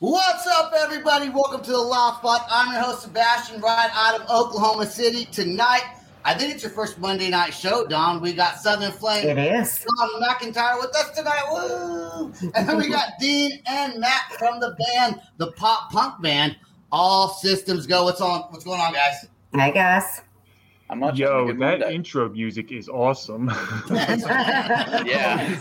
What's up, everybody? Welcome to the Loud Spot. I'm your host, Sebastian, right out of Oklahoma City. Tonight, I think it's your first Monday night show, Don. We got Southern Flame. It is. Don McIntyre with us tonight. Woo! And then we got Dean and Matt from the band, the pop punk band. All systems go. What's on? What's going on, guys? I guess. I'm much Yo, in that mood today. intro music is awesome. yeah.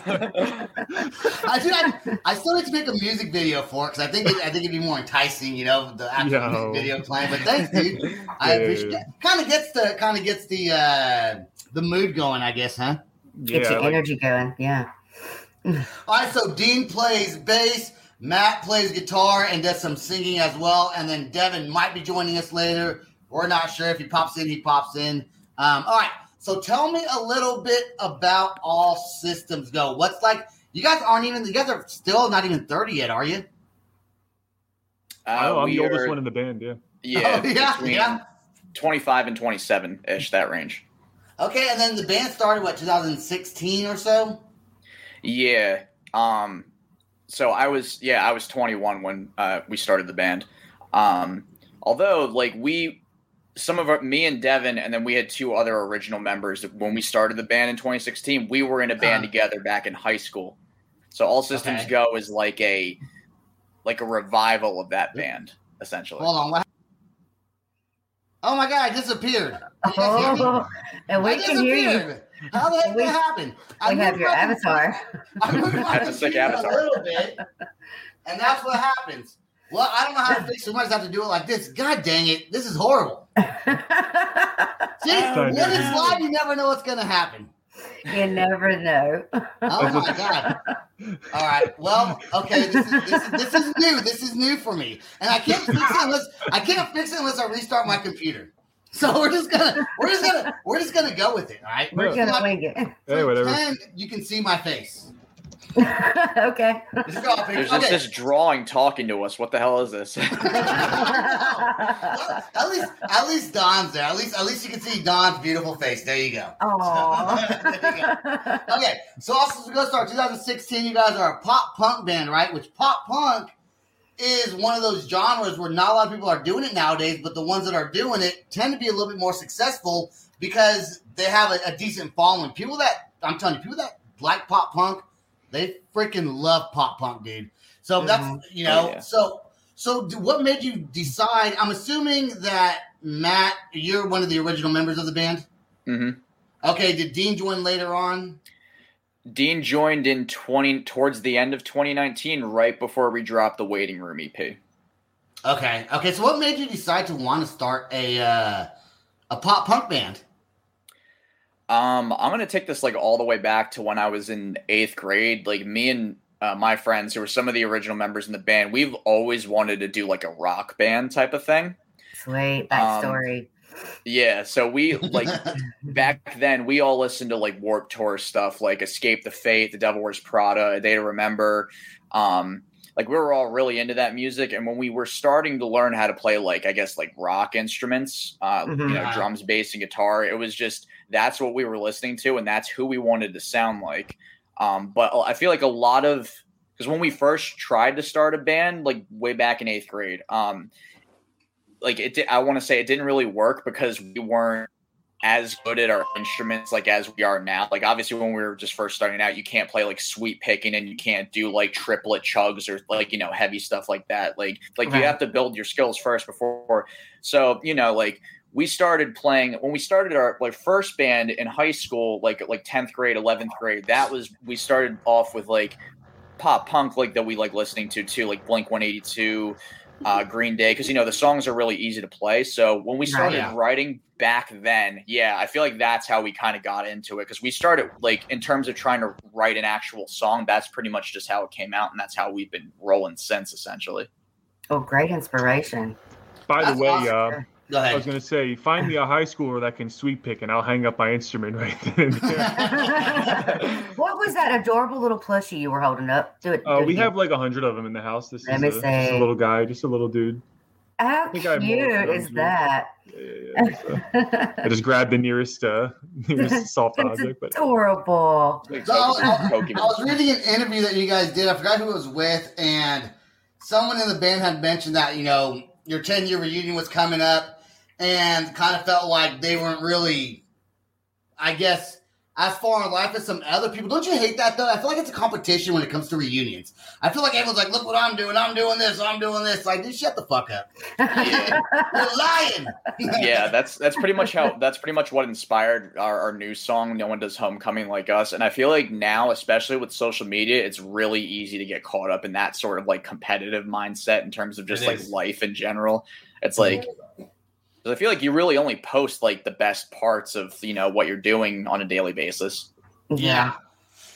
I do. I, I still need to make a music video for it because I think it, I think it'd be more enticing, you know, the actual Yo. music video playing. But thanks, dude. I Yeah. appreciate. Kind of gets the kind of gets the uh the mood going, I guess, huh? Get yeah, your like- energy going. Yeah. All right, so Dean plays bass, Matt plays guitar and does some singing as well, and then Devin might be joining us later. We're not sure if he pops in, he pops in. Um, all right, so tell me a little bit about All Systems Go. What's like? You guys aren't even. You guys are still not even thirty yet, are you? oh, Uh, I'm we the oldest one in the band. Yeah. Yeah, Oh, yeah, yeah. 25 and 27 ish, that range. Okay, and then the band started what 2016 or so. Yeah. Um. So I was yeah I was 21 when uh, we started the band. Um. Although like we. Some of our, me and Devin, and then we had two other original members. When we started the band in 2016, we were in a band Uh-huh. together back in high school. So All Systems Okay. Go is like a, like a revival of that band, essentially. Hold on, what? Oh my god, I disappeared. You guys hear me? Oh, and we I can hear you. disappeared. How the heck We- did that happen? I We have moved your my- avatar. I moved my That's a sick avatar. A little bit, and that's what happens. Well, I don't know how to fix it. We might have to do it like this. God dang it, this is horrible. See, when it's live, you never know what's going to happen. you never know. Oh my god! All right, well, okay, this is, this is this is new. This is new for me, and I can't fix it unless I can't fix it unless I restart my computer. So we're just gonna we're just gonna we're just gonna go with it. All right, We're Yeah. gonna wing it. Hey, whatever. Pretend you can see my face. okay. Just draw. There's just Okay. this drawing talking to us. What the hell is this? at least, at least Don's there. At least, at least you can see Don's beautiful face. There you go. Oh. you. Okay, so All Systems Go start 2016. You guys are a pop punk band, right? Which pop punk is one of those genres where not a lot of people are doing it nowadays, but the ones that are doing it tend to be a little bit more successful because they have a, a decent following. People that I'm telling you, people that like pop punk, they freaking love pop punk, dude. So that's you know, Oh, yeah. so so do, what made you decide? I'm assuming that Matt, you're one of the original members of the band. hmm Okay, did Dean join later on? Dean joined in 20 towards the end of 2019, right before we dropped the Waiting Room EP. Okay, okay. So what made you decide to want to start a uh, a pop punk band? Um, I'm gonna take this like all the way back to when I was in eighth grade. Like me and uh, my friends, who were some of the original members in the band, we've always wanted to do like a rock band type of thing. Sweet Um, backstory. Yeah, so we like back then we all listened to like Warped Tour stuff, like Escape the Fate, The Devil Wears Prada, A Day to Remember. Um, like we were all really into that music, and when we were starting to learn how to play, like I guess like rock instruments, uh, Mhm. you know, Uh-huh. drums, bass, and guitar, it was just that's what we were listening to, and that's who we wanted to sound like. Um, but I feel like a lot of because when we first tried to start a band, like way back in eighth grade, um, like it, di- I want to say it didn't really work because we weren't as good at our instruments like as we are now. Like obviously when we were just first starting out, you can't play like sweep picking and you can't do like triplet chugs or like you know heavy stuff like that. Like like Right. you have to build your skills first before. So you know like we started playing when we started our like first band in high school, like like tenth grade, eleventh grade. That was we started off with like pop punk like that we like listening to too, like Blink One Eighty Two uh, Green Day because you know the songs are really easy to play. So when we started yeah. writing back then, yeah, I feel like that's how we kind of got into it because we started like in terms of trying to write an actual song. That's pretty much just how it came out, and that's how we've been rolling since essentially. Oh, great inspiration. By the way, awesome. uh, Go I was gonna say, find me a high schooler that can sweep pick, and I'll hang up my instrument right then what was that adorable little plushie you were holding up? Do it. Uh, do it we again. have like a hundred of them in the house. This Let is me a, just a little guy, just a little dude. How think I have more cute is here. that? Yeah, yeah, so I just grabbed the nearest uh, nearest soft That's object, but adorable. Like, So I, was- I was reading an interview that you guys did. I forgot who it was with, and someone in the band had mentioned that you know your 10 year reunion was coming up, and kind of felt like they weren't really, I guess, as far in life as some other people. Don't you hate that though? I feel like it's a competition when it comes to reunions. I feel like everyone's like, "Look what I'm doing! I'm doing this! I'm doing this!" Like, dude, shut the fuck up! Yeah, You're lying. yeah, that's that's pretty much how that's pretty much what inspired our, our new song. No one does homecoming like us, and I feel like now, especially with social media, it's really easy to get caught up in that sort of like competitive mindset in terms of just It like is. life in general. It's like 'cause I feel like you really only post like the best parts of you know what you're doing on a daily basis. yeah.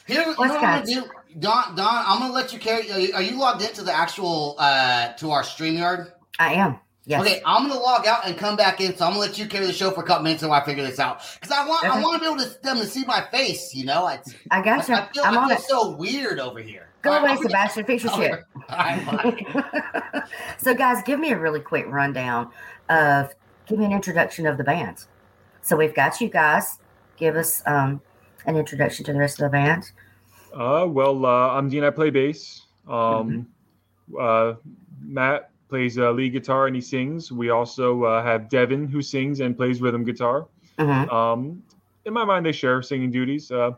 Here, you know what I'm gonna do, Don. Don, I'm gonna let you carry. Are you, are you logged into the actual uh to our Streamyard? I am. Yes. Okay, I'm gonna log out and come back in. So I'm gonna let you carry the show for a couple minutes until I figure this out. Because I want, I want to be able to them to see my face. You know, I, I I, got you. I feel, I'm I on feel it. so weird over here. Go All right, away, I'm Sebastian. Fix your shit. All right, bye. so, guys, give me a really quick rundown of give me an introduction of the band. So, we've got you guys. Give us um, an introduction to the rest of the band. Uh, well, uh, I'm Dean. I play bass. Um, uh, Matt plays uh, lead guitar and he sings. We also uh, have Devin who sings and plays rhythm guitar. Mhm. Um, in my mind, they share singing duties. Uh,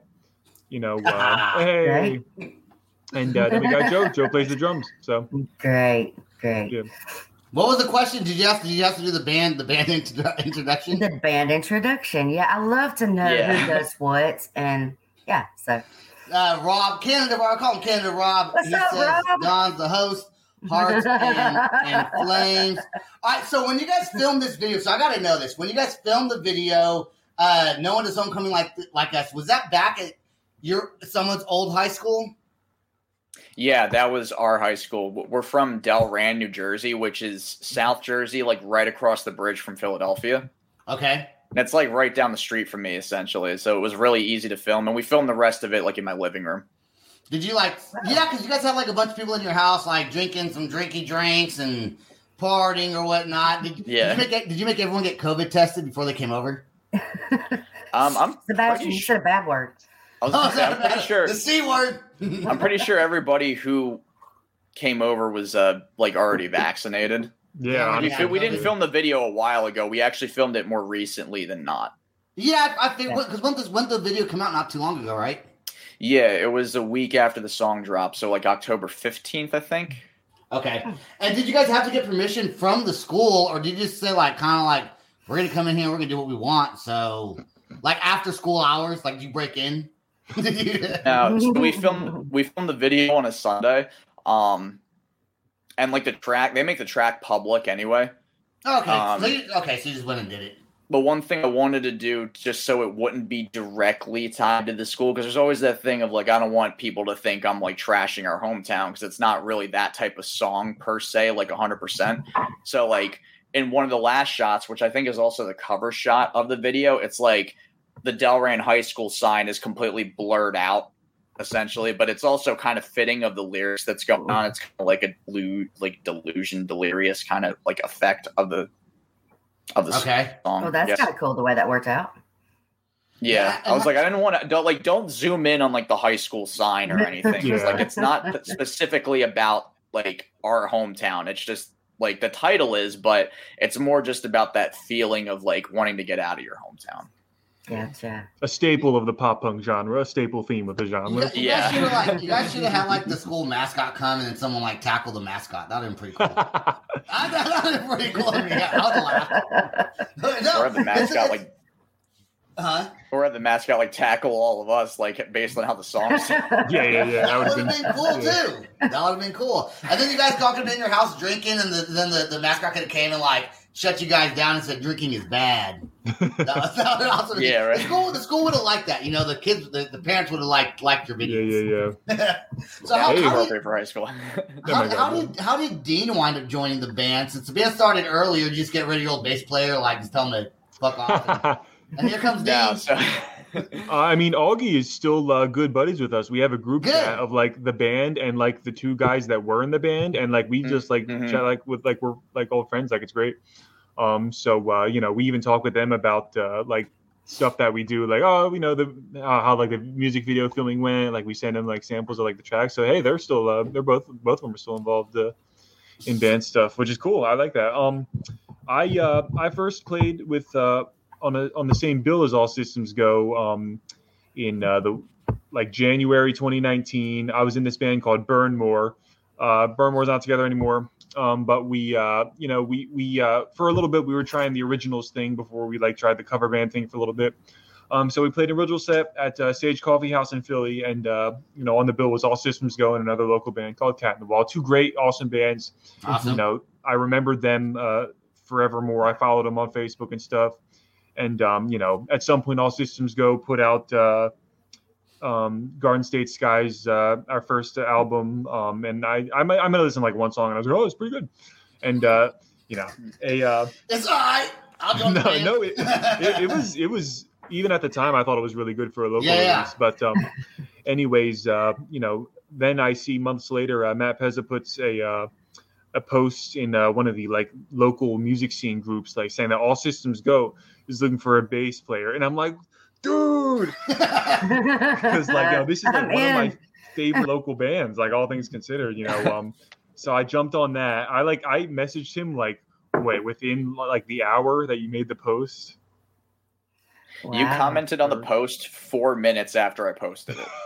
you know, uh, hey, and uh, then we got Joe. Joe plays the drums. So Great, great. Yeah. What was the question? Did you have to? Did you have to do the band? The band intro- introduction? The band introduction. Yeah, I love to know Yeah. who does what. And yeah, so Uh, Rob Canada. Rob, I call him Canada Rob. What's he up, says Rob? Don's the host. Hearts and, and flames. All right. So when you guys filmed this video, so I got to know this. When you guys filmed the video, uh, no one is homecoming like like us. Was that back at your someone's old high school? Yeah, that was our high school. We're from Delran, New Jersey, which is South Jersey, like right across the bridge from Philadelphia. Okay. That's like right down the street from me, essentially. So it was really easy to film, and we filmed the rest of it like in my living room. Did you like? Yeah, because you guys had like a bunch of people in your house, like drinking some drinky drinks and partying or whatnot. Did, Yeah. Did you, make, did you make everyone get COVID tested before they came over? Um, I'm Sebastian, pretty you sure. said a bad word. I was gonna say, I'm pretty sure. the c word. I'm pretty sure everybody who came over was uh like already vaccinated. yeah, Yeah, We, yeah. we didn't film the video a while ago. We actually filmed it more recently than not. Yeah, I, I think because when this when the video came out not too long ago, right? Yeah, it was a week after the song dropped, so like October 15th, I think. Okay. And did you guys have to get permission from the school, or did you just say like kind of like we're gonna come in here, we're gonna do what we want? So like after school hours, like you break in. Did you- Now so we filmed we filmed the video on a Sunday, um, and like the track they make the track public anyway. okay. Um, so you, okay, so you just went and did it. But one thing I wanted to do just so it wouldn't be directly tied to the school, because there's always that thing of like, I don't want people to think I'm like trashing our hometown because it's not really that type of song per se, like 100%. So, like, in one of the last shots, which I think is also the cover shot of the video, it's like the Delran High School sign is completely blurred out. Essentially, but it's also kind of fitting of the lyrics that's going on. It's kind of like a blue, like delusion, delirious kind of like effect of the of the Okay. song. Well, that's Yes. kind of cool the way that worked out. Yeah, Yeah, I was like, I didn't want to don't like don't zoom in on like the high school sign or anything. It's Yeah. like it's not specifically about like our hometown. It's just like the title is, but it's more just about that feeling of like wanting to get out of your hometown. Gotcha. a staple of the pop punk genre, a staple theme of the You genre. guys, you Yeah. guys should have like you guys should have had like the school mascot come and then someone like tackle the mascot. That'd been pretty cool. I, that would have been pretty cool. to me. I would laugh. no, Or have the mascot like huh? or have the mascot like tackle all of us, like based on how the song's yeah, yeah, yeah. That That would would have have been cool yeah. too. That would have been cool. And then you guys all could have been in your house drinking, and the, then the, the mascot could have came and like shut you guys down and said drinking is bad. That, that would also been- Yeah, right. The school, the school would have liked that. You know, the kids, the, the parents would have liked liked your Yeah, videos. yeah, yeah. yeah. so how, Hey. how, did, for high school. How, how did how did Dean wind up joining the band? Since the band started earlier, just get rid of your old bass player, like just tell him to fuck off. And, and here comes Dean. no, so I mean, Augie is still uh, good buddies with us. We have a group Good. chat of like the band and like the two guys that were in the band, and like we just like Mhm. chat like with like we're like old friends. Like it's great. Um, so uh, you know, we even talk with them about uh, like stuff that we do, like oh, you know the uh, how like the music video filming went. Like we send them like samples of like the tracks. So hey, they're still uh, they're both both of them are still involved uh, in band stuff, which is cool. I like that. Um, I uh, I first played with uh, on a on the same bill as All Systems Go um, in uh, the like January 2019. I was in this band called Burnmore. Uh, Burnmore's not together anymore, um, but we uh, you know we we uh, for a little bit we were trying the originals thing before we like tried the cover band thing for a little bit. Um, so we played an original set at uh, Sage Coffee House in Philly, and uh, you know on the bill was All Systems Go and another local band called Cat in the Wall. Two great, awesome bands Awesome. you know, I remembered them uh, forevermore. I followed them on Facebook and stuff. And um, you know, at some point, All Systems Go put out uh, um, Garden State Skies, uh, our first album, um, and I I might, I might listen like one song, and I was like, oh, it's pretty good. And uh, you know, a uh, It's all right. I'll no, no, it, it, it was it was even at the time I thought it was really good for a local Yeah, yeah. release. But um, anyways, uh, you know, then I see months later uh, Matt Pezza puts a uh, a post in uh, one of the like local music scene groups, like saying that All Systems Go is looking for a bass player, and I'm like, dude, because like you know, this is like I'm one of my favorite local bands, like all things considered, you know. Um, so I jumped on that. I like I messaged him like wait within like the hour that you made the post. You commented on the post four minutes after I posted it.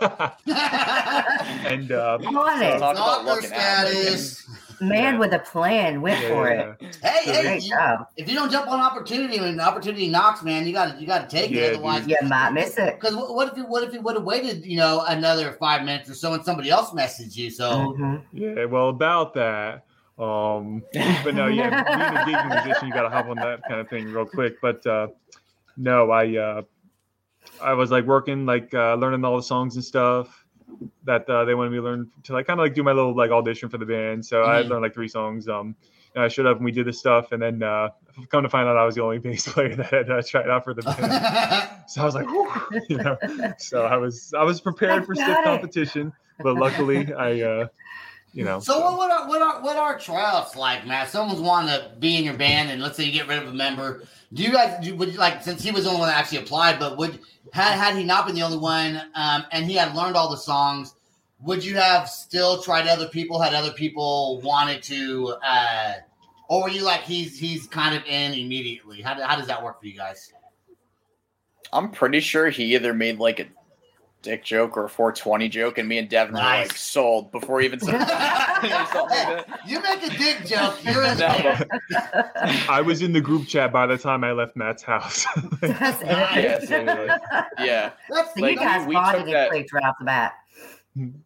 and uh, On it. Talk about Stalker looking at it. status. Man Yeah. with a plan went yeah, for yeah, it. Hey, hey, Great you- job. if you don't jump on opportunity when opportunity knocks, man, you got to you got to take Yeah, it. dude. Otherwise, You might miss it. Because what, what if you what if you would have waited, you know, another five minutes or so, and somebody else messaged you? So Mhm. yeah. Well, about that. Um, but no, yeah, being a gig musician, you got to hop on that kind of thing real quick. But uh, no, I uh, I was like working, like uh, learning all the songs and stuff that uh, they wanted me to learn to like kind of like do my little like audition for the band. So I Mhm. learned like three songs. Um, and I showed up and we did this stuff, and then uh, come to find out I was the only bass player that had uh, tried out for the band. So I was like, Whew, you know. So I was I was prepared for stiff it. competition, but luckily I, uh, you know. So what, what are what are what are tryouts like, Matt? Someone's wanting to be in your band, and let's say you get rid of a member. Do you guys do, would you like since he was the only one that actually applied, but would had had he not been the only one, um, and he had learned all the songs, would you have still tried other people? Had other people wanted to, uh, or were you like he's he's kind of in immediately? How, how does that work for you guys? I'm pretty sure he either made like a dick joke or a 420 joke, and me and Devin were like sold before even said like you make a dick joke, you're in No, there. I was in the group chat by the time I left Matt's house. That's it. Yeah, totally. yeah, That's So Like, you guys we bonded took it that- quick off the bat.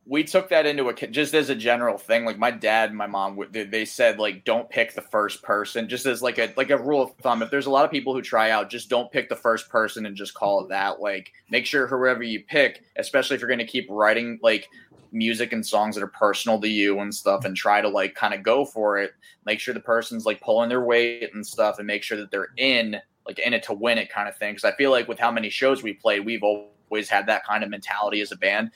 We took that into account just as a general thing. Like my dad and my mom, they- said like don't pick the first person, just as like a like a rule of thumb. If there's a lot of people who try out, just don't pick the first person and just call it that. Like make sure whoever you pick, especially if you're going to keep writing like music and songs that are personal to you and stuff, and try to like kind of go for it. Make sure the person's like pulling their weight and stuff, and make sure that they're in like in it to win it kind of thing. Because I feel like with how many shows we played, we've always had that kind of mentality as a band.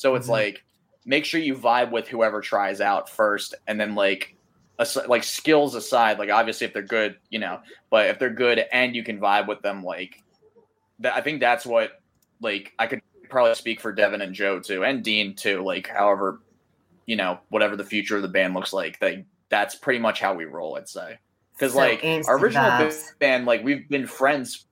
So it's Mhm. like make sure you vibe with whoever tries out first, and then like as- like skills aside, like obviously if they're good, you know, but if they're good and you can vibe with them, like that, I think that's what like I could probably speak for Devin and Joe too, and Dean too. Like however, you know, whatever the future of the band looks like, they that's pretty much how we roll. I'd say because So like our original vibes. band, like we've been friends.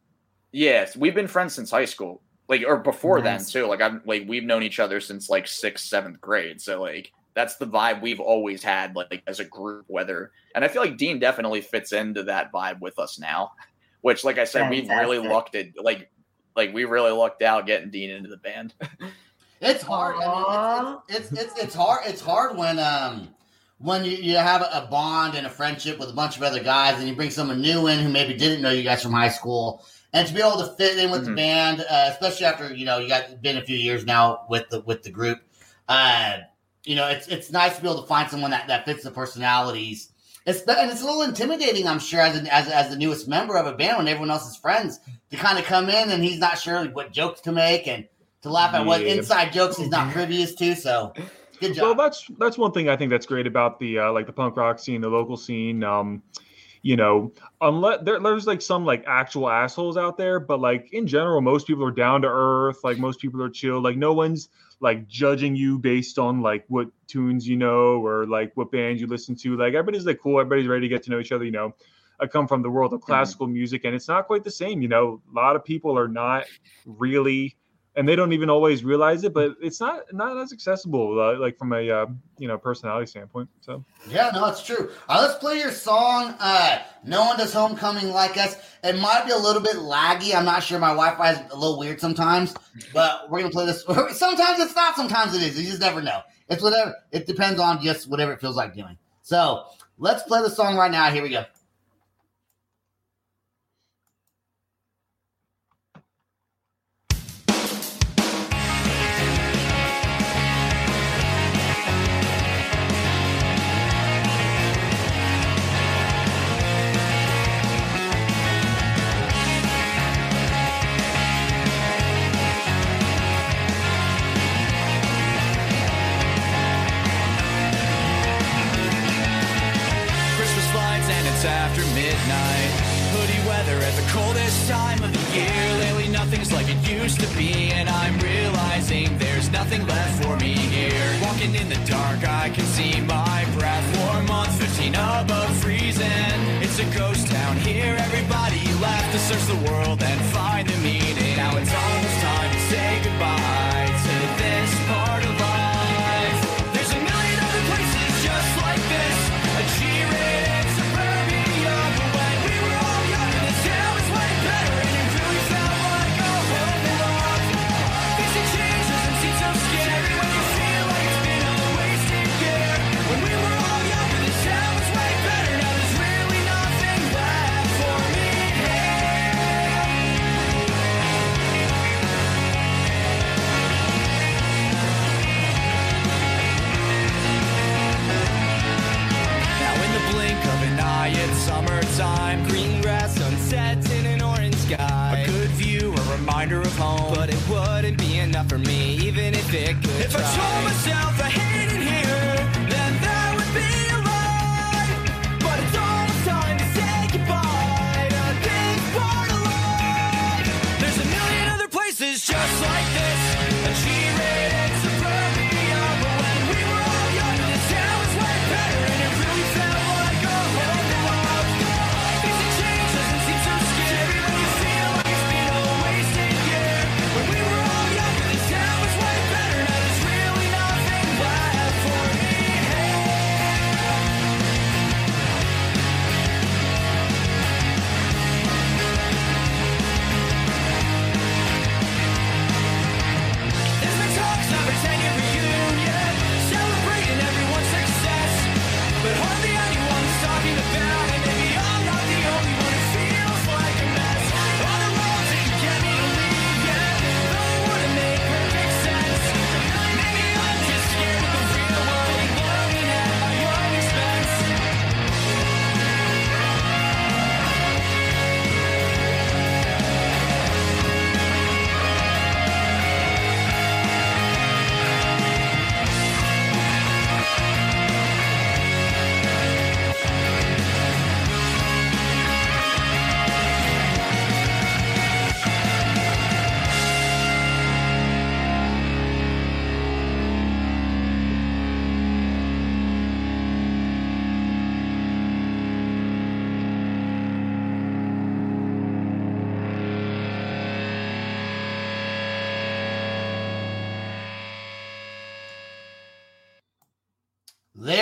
Yes, we've been friends since high school, like or before Nice. then too. Like I'm like we've known each other since like sixth, seventh grade. So like that's the vibe we've always had, like as a group. Whether and I feel like Dean definitely fits into that vibe with us now. Which, like I said, we've really Fantastic. lucked it. Like like we really lucked out getting Dean into the band. It's hard. I mean, it's, it's, it's it's hard. It's hard when um when you, you have a bond and a friendship with a bunch of other guys, and you bring someone new in who maybe didn't know you guys from high school, and to be able to fit in with the Mhm. band, uh, especially after you know you got been a few years now with the with the group. Uh, you know, it's it's nice to be able to find someone that that fits the personalities. It's and it's a little intimidating, I'm sure, as a, as, as the newest member of a band when everyone else is friends to kind of come in and he's not sure what jokes to make and to laugh at yeah. what inside jokes he's not previous to. So good job. Well, that's that's one thing I think that's great about the uh, like the punk rock scene, the local scene. Um, you know, unless there, there's like some like actual assholes out there, but like in general, most people are down to earth. Like most people are chill. Like no one's like judging you based on like what tunes you know or like what bands you listen to. Like everybody's like cool. Everybody's ready to get to know each other. You know, I come from the world of mm-hmm. classical mm-hmm. music, and it's not quite the same. You know, a lot of people are not really and they don't even always realize it but it's not not as accessible uh, like from a uh, you know personality standpoint so. Yeah no it's true. Uh, let's play your song uh no one does homecoming like us. It might be a little bit laggy. I'm not sure. My wi-fi is a little weird sometimes but we're gonna play this. Sometimes it's not sometimes it is. You just never know. It's whatever it depends on just whatever it feels like doing. So let's play the song right now. Here we go search the world and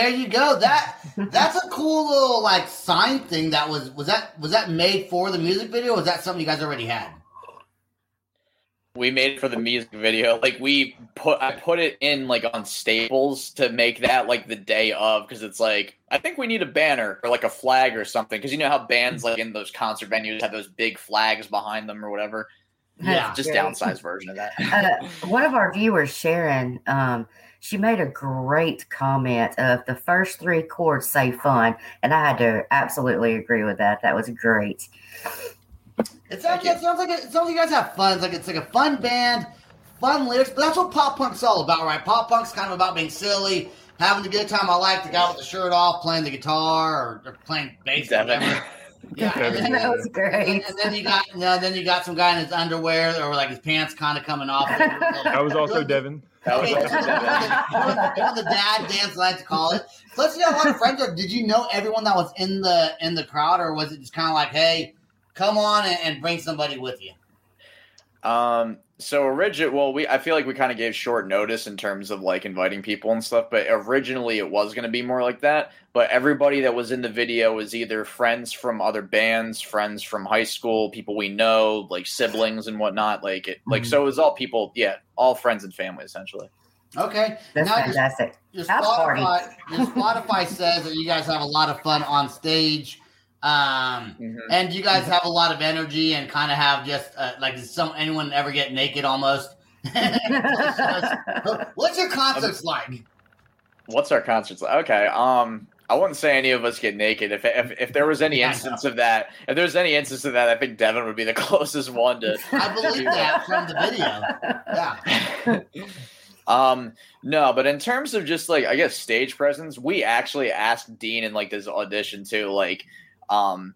There you go. That that's a cool little like sign thing. That was was that was that made for the music video? Or was that something you guys already had? We made it for the music video. Like we put, I put it in like on Staples to make that like the day of because it's like I think we need a banner or like a flag or something because you know how bands like in those concert venues have those big flags behind them or whatever. Yeah. just Yeah. downsized version of that. uh, one of our viewers, Sharon, um, she made a great comment of the first three chords say fun, and I had to absolutely agree with that. That was great. It sounds, it sounds like it, it sounds like you guys have fun. It's like it's like a fun band, fun lyrics, but that's what pop punk's all about, right? Pop punk's kind of about being silly, having a good time. I like the guy with the shirt off, playing the guitar or, or playing bass, or whatever. Yeah, and, that was great. And, and, then you got, you know, then you got some guy in his underwear or like his pants kind of coming off. that was also Devin. That was also Devin. the dad dance, I like to call it. Plus, you got a lot of friends. Did you know everyone that was in the in the crowd, or was it just kind of like, hey, come on and, and bring somebody with you? Um, so original, well, we I feel like we kind of gave short notice in terms of like inviting people and stuff, but originally it was going to be more like that. But everybody that was in the video was either friends from other bands, friends from high school, people we know, like siblings and whatnot. Like it, like so it was all people, yeah, all friends and family essentially. Okay, that's now fantastic. Your, your Spotify, your Spotify says that you guys have a lot of fun on stage. Um, mm-hmm. and you guys have a lot of energy and kind of have just uh, like does some anyone ever get naked almost? What's your concerts like? What's our concerts like? Okay, um, I wouldn't say any of us get naked. If if, if there was any instance of that, if there's any instance of that, I think Devin would be the closest one to. I believe that from the video. Yeah. Um, no, but in terms of just like I guess stage presence, we actually asked Dean in like this audition too, like um,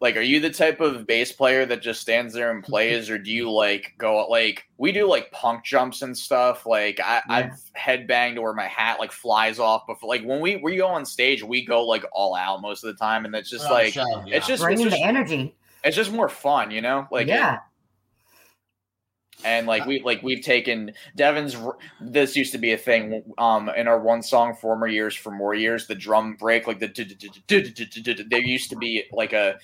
like, are you the type of bass player that just stands there and plays, or do you like go like we do like punk jumps and stuff? Like I, yeah. I've headbanged where my hat like flies off, but like when we we go on stage, we go like all out most of the time, and it's just oh, like yeah. it's just bringing it's just, the energy. It's just more fun, you know. Like yeah. It, and like we like we've taken Devin's. This used to be a thing um in our one song former years for more years. The drum break like the there used to be like a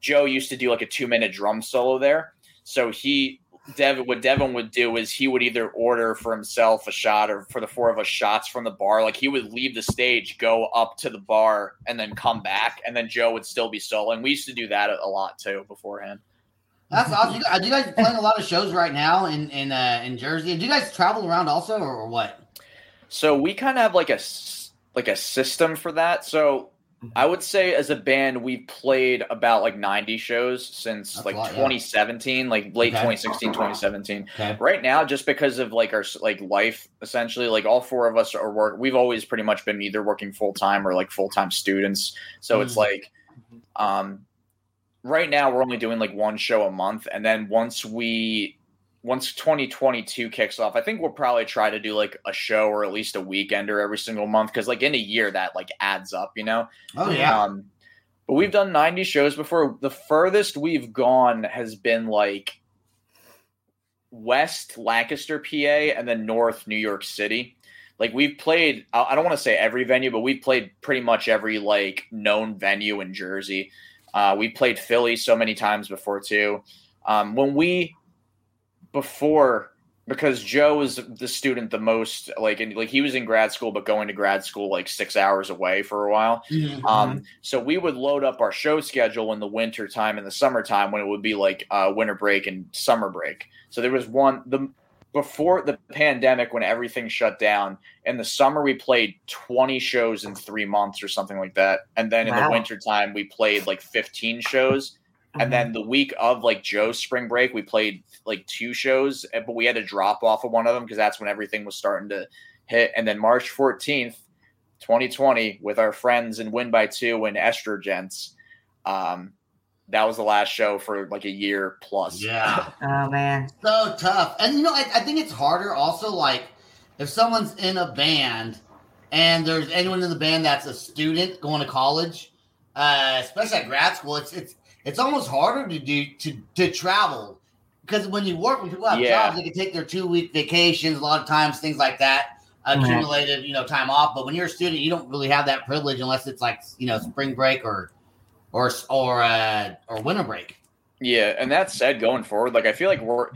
Joe used to do like a two minute drum solo there. So he Devin what Devin would do is he would either order for himself a shot or for the four of us shots from the bar. Like he would leave the stage, go up to the bar, and then come back, and then Joe would still be soloing. We used to do that a lot too beforehand. That's awesome. Are you guys playing a lot of shows right now in in uh, in Jersey? Do you guys travel around also, or what? So we kind of have like a like a system for that. So mm-hmm. I would say as a band we've played about like 90 shows since That's like lot, 2017, yeah. like late okay. 2016, 2017. Okay. Right now just because of like our like life essentially, like all four of us are work we've always pretty much been either working full time or like full-time students. So mm. it's like um right now we're only doing like one show a month and then once we once 2022 kicks off i think we'll probably try to do like a show or at least a weekender every single month because like in a year that like adds up you know? Oh yeah. Um, but we've done 90 shows before. The furthest we've gone has been like west lancaster pa and then north new york city. Like we've played i don't want to say every venue but we've played pretty much every like known venue in jersey uh, we played Philly so many times before too. Um, when we before because Joe was the student the most like in, like he was in grad school but going to grad school like six hours away for a while. Mm-hmm. Um, so we would load up our show schedule in the winter time and the summertime when it would be like uh, winter break and summer break. So there was one the before the pandemic when everything shut down in the summer we played 20 shows in three months or something like that and then wow. in the wintertime we played like 15 shows mm-hmm. and then the week of like joe's spring break we played like two shows eh, but we had to drop off of one of them because that's when everything was starting to hit and then march 14th 2020 with our friends in win by two and estrogens um, that was the last show for like a year plus. Yeah. oh man. So tough. And you know, I, I, think it's harder also like if someone's in a band and there's anyone in the band that's a student going to college, uh, especially at grad school, it's it's it's almost harder to do to to travel. Because when you work, when people have yeah. jobs, they can take their two week vacations, a lot of times, things like that, accumulated, you know, time off. But when you're a student, you don't really have that privilege unless it's like, you know, spring break or or or uh, or winter break. Yeah, and that said, going forward, like I feel like we're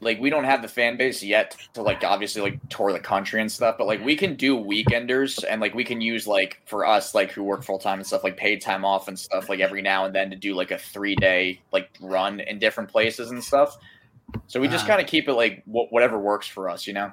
like we don't have the fan base yet to like obviously like tour the country and stuff, but like we can do weekenders and like we can use like for us like who work full time and stuff like paid time off and stuff like every now and then to do like a three day like run in different places and stuff. So we just uh, kind of keep it like wh- whatever works for us, you know.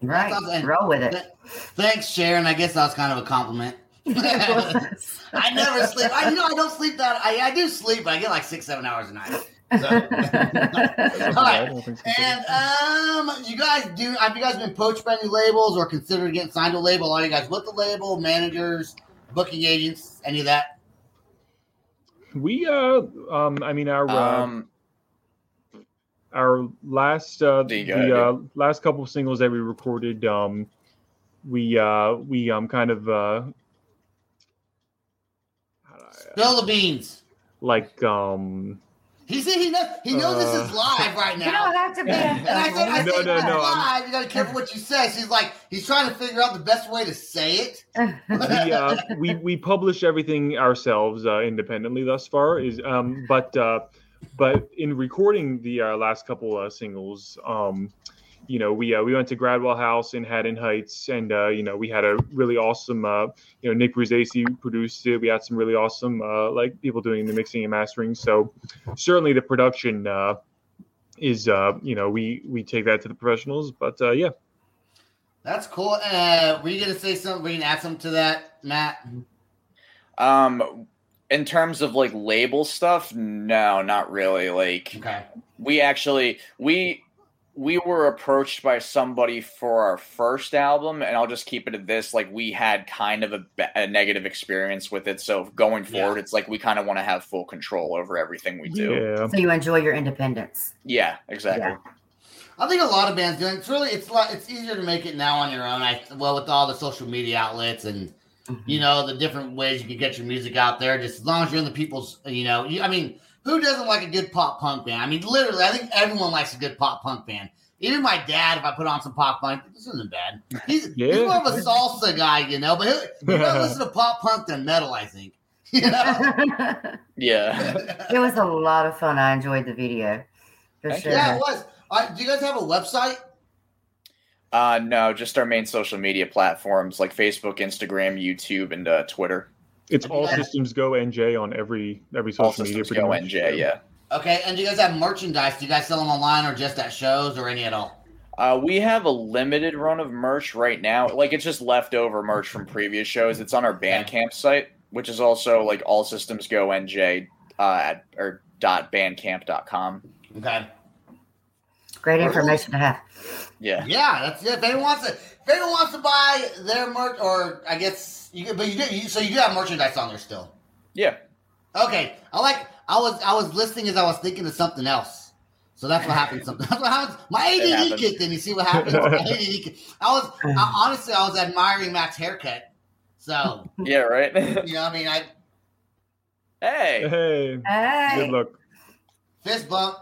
Right. Roll with it. Th- Thanks, Sharon. I guess that was kind of a compliment. I never sleep. I, you know, I don't sleep that. I, I do sleep, but I get like six, seven hours a night. So. All I right. don't think so. And um, you guys do? Have you guys been poached by any labels or considered getting signed to a label? Are you guys with the label, managers, booking agents, any of that? we uh um I mean our uh, Um, our last uh There the uh, last couple of singles that we recorded um we uh we um kind of uh how do I- Spill the beans. like um He said he knows. He knows this is Uh, live right You now. don't have to be. And I said, I No, said, no, it's no, live. You got to be careful what you say. She's like, he's trying to figure out the best way to say it. we uh we we publish everything ourselves uh, independently thus far is um but uh but in recording the uh, last couple uh, singles um you know we uh, we went to Gradwell House in Haddon Heights and uh you know we had a really awesome uh you know Nick Bruzacy produced it we had some really awesome uh like people doing the mixing and mastering so certainly the production uh is uh you know we we take that to the professionals but uh yeah That's cool. Uh, were you gonna say something? Were you gonna add something to that, Matt? um, in terms of like label stuff, no, not really. Like Okay. we actually we we were approached by somebody for our first album and i'll just keep it at this like we had kind of a, a negative experience with it so going forward Yeah. it's like we kind of want to have full control over everything we do yeah So you enjoy your independence. yeah, exactly I think a lot of bands do. It's really it's like it's easier to make it now on your own. I well with all the social media outlets and mm-hmm. you know the different ways you can get your music out there. Just as long as you're in the people's, you know, you, I mean, who doesn't like a good pop punk band? I mean, literally, I think everyone likes a good pop punk band. Even my dad, if I put on some pop punk, this isn't bad. He's, he's more of a salsa guy, you know, but he'll, he'd rather listen to pop punk than metal. I think. You know. yeah it was a lot of fun. I enjoyed the video. For Thank sure. yeah, it was. All right, do you guys have a website? uh no just our main social media platforms like facebook instagram youtube and uh, twitter It's all Yeah. systems go NJ on every every all social media. systems go much. nj yeah Okay, and do you guys have merchandise? Do you guys sell them online or just at shows or any at all? Uh, we have a limited run of merch right now. Like it's just leftover merch from previous shows. It's on our Bandcamp site, which is also like all systems go NJ uh, at or dot bandcamp.com. Okay. Great information to have. Yeah. Yeah, that's it. If anyone wants to, if anyone wants to buy their merch, or I guess you, can- but you do, you, so you do have merchandise on there still. Yeah. Okay, I like. I was I was listening as I was thinking of something else. So that's what happened. Something that's what happens. My It ADD happens. kicked in. You see what happened? My ADD kicked- I was I, honestly I was admiring Matt's haircut. So Yeah, right? you know, I mean, I hey. Hey, Hey. good luck. fist bump,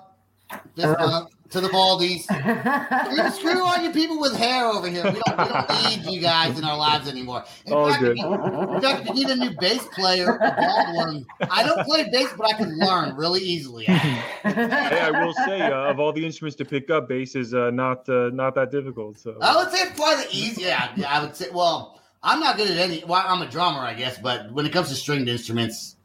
fist uh-huh. bump to the baldies. Screw, screw all you people with hair over here. We don't, we don't need you guys in our lives anymore. In All fact, good. You, in fact, you need a new bass player, a bald one. I don't play bass, but I can learn really easily. Hey, I will say, uh, of all the instruments to pick up, bass is uh, not uh, not that difficult. So I would say it's probably the easy. Yeah, yeah, I would say. Well, I'm not good at any. Well, I'm a drummer, I guess, but when it comes to stringed instruments,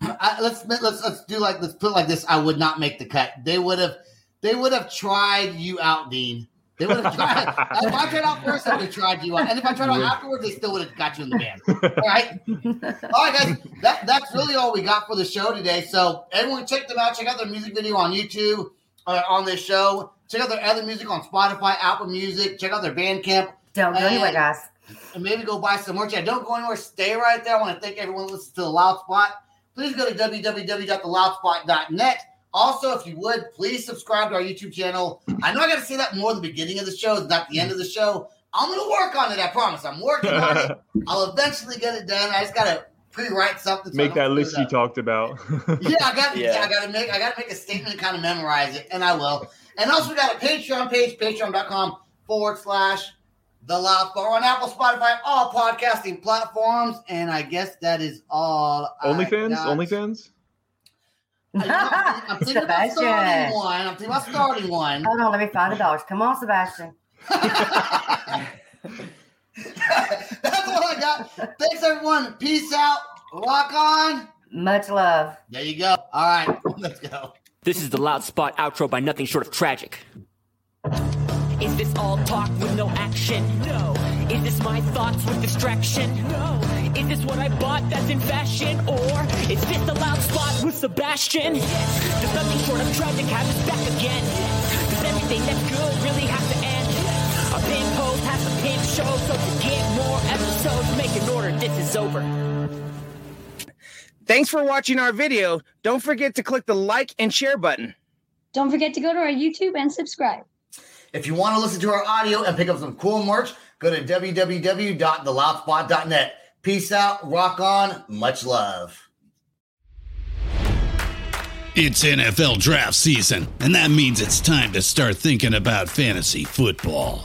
I, let's let's let's do like let's put it like this. I would not make the cut. They would have they would have tried you out, Dean. They would have tried. if I tried out first, I would have tried you out, and if I tried out afterwards, they still would have got you in the band. All right, all right, guys. That that's really all we got for the show today. So everyone, check them out. Check out their music video on YouTube uh, on this show. Check out their other music on Spotify, Apple Music. Check out their Bandcamp Don't go anywhere, And- guys. and maybe go buy some merch. Yeah, don't go anywhere. Stay right there. I want to thank everyone who listens to the Loud Spot. Please go to www.theloudspot.net. Also, if you would, please subscribe to our YouTube channel. I know I got to say that more at the beginning of the show, not the end of the show. I'm going to work on it. I promise. I'm working on it. I'll eventually get it done. I just got to pre-write something. so make don't that list you talked about. Yeah, I got. Yeah. Yeah. I got to make. I got to make a statement and kind of memorize it, and I will. And also, we got a Patreon page, patreon.com forward slash the Loud Spot. We're on Apple, Spotify, all podcasting platforms, and I guess that is all. I OnlyFans, got. OnlyFans. I- I'm thinking about starting Sebastian. one. I'm thinking about starting one. Hold on, let me find the dollars. Come on, Sebastian. That's all I got. Thanks, everyone. Peace out. Rock on. Much love. There you go. All right, let's go. This is the Loud Spot outro by nothing short of tragic. Is this all talk with no action? No. Is this my thoughts with distraction? No. Is this what I bought that's in fashion? Or is this the loud spot with Sebastian? Yes. Does nothing short of tragic have us back again? Does everything that's good really have to end? A pin post has a pin show, so to get more episodes, make an order, this is over. Thanks for watching our video. Don't forget to click the like and share button. Don't forget to go to our YouTube and subscribe. If you want to listen to our audio and pick up some cool merch, go to www.theloudspot.net. Peace out, rock on, much love. It's NFL draft season, and that means it's time to start thinking about fantasy football.